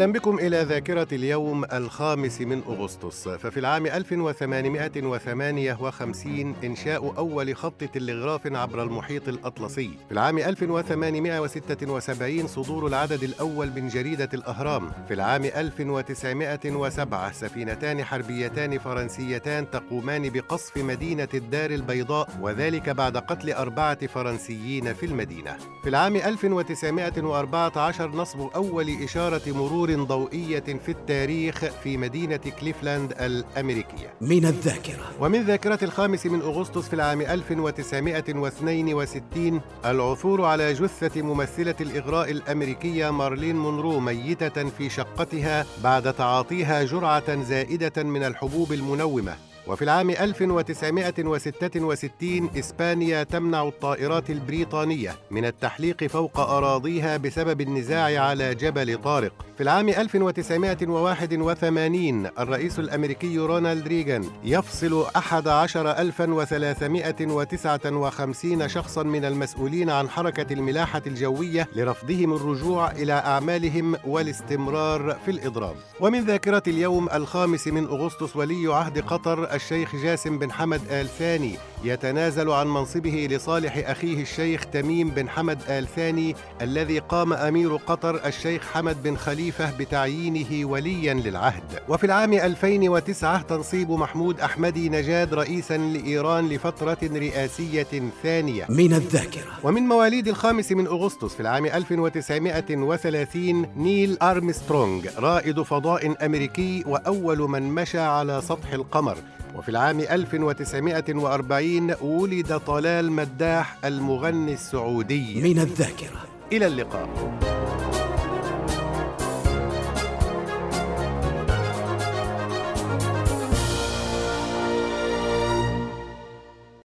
أهلا بكم إلى ذاكرة اليوم الخامس من أغسطس. ففي العام 1858 إنشاء أول خط تلغراف عبر المحيط الأطلسي. في العام 1876 صدور العدد الأول من جريدة الأهرام. في العام 1907 سفينتان حربيتان فرنسيتان تقومان بقصف مدينة الدار البيضاء وذلك بعد قتل أربعة فرنسيين في المدينة. في العام 1914 نصب أول إشارة مرور مرور ضوئية في التاريخ في مدينة كليفلاند الأمريكية. من الذاكرة. ومن ذاكرة الخامس من أغسطس في العام 1962 العثور على جثة ممثلة الإغراء الأمريكية مارلين مونرو ميتة في شقتها بعد تعاطيها جرعة زائدة من الحبوب المنومة. وفي العام 1966 إسبانيا تمنع الطائرات البريطانية من التحليق فوق أراضيها بسبب النزاع على جبل طارق. في العام 1981 الرئيس الأمريكي رونالد ريغان يفصل 11359 شخصا من المسؤولين عن حركة الملاحة الجوية لرفضهم الرجوع إلى أعمالهم والاستمرار في الإضراب. ومن ذاكرة اليوم الخامس من أغسطس ولي عهد قطر الشيخ جاسم بن حمد آل ثاني يتنازل عن منصبه لصالح أخيه الشيخ تميم بن حمد آل ثاني الذي قام أمير قطر الشيخ حمد بن خليفة بتعيينه وليا للعهد. وفي العام 2009 تنصيب محمود أحمدي نجاد رئيسا لإيران لفترة رئاسية ثانية. من الذاكرة. ومن مواليد الخامس من أغسطس في العام 1930 نيل أرمسترونغ رائد فضاء أمريكي وأول من مشى على سطح القمر. وفي العام 1940 ولد طلال مداح المغني السعودي. من الذاكرة. إلى اللقاء.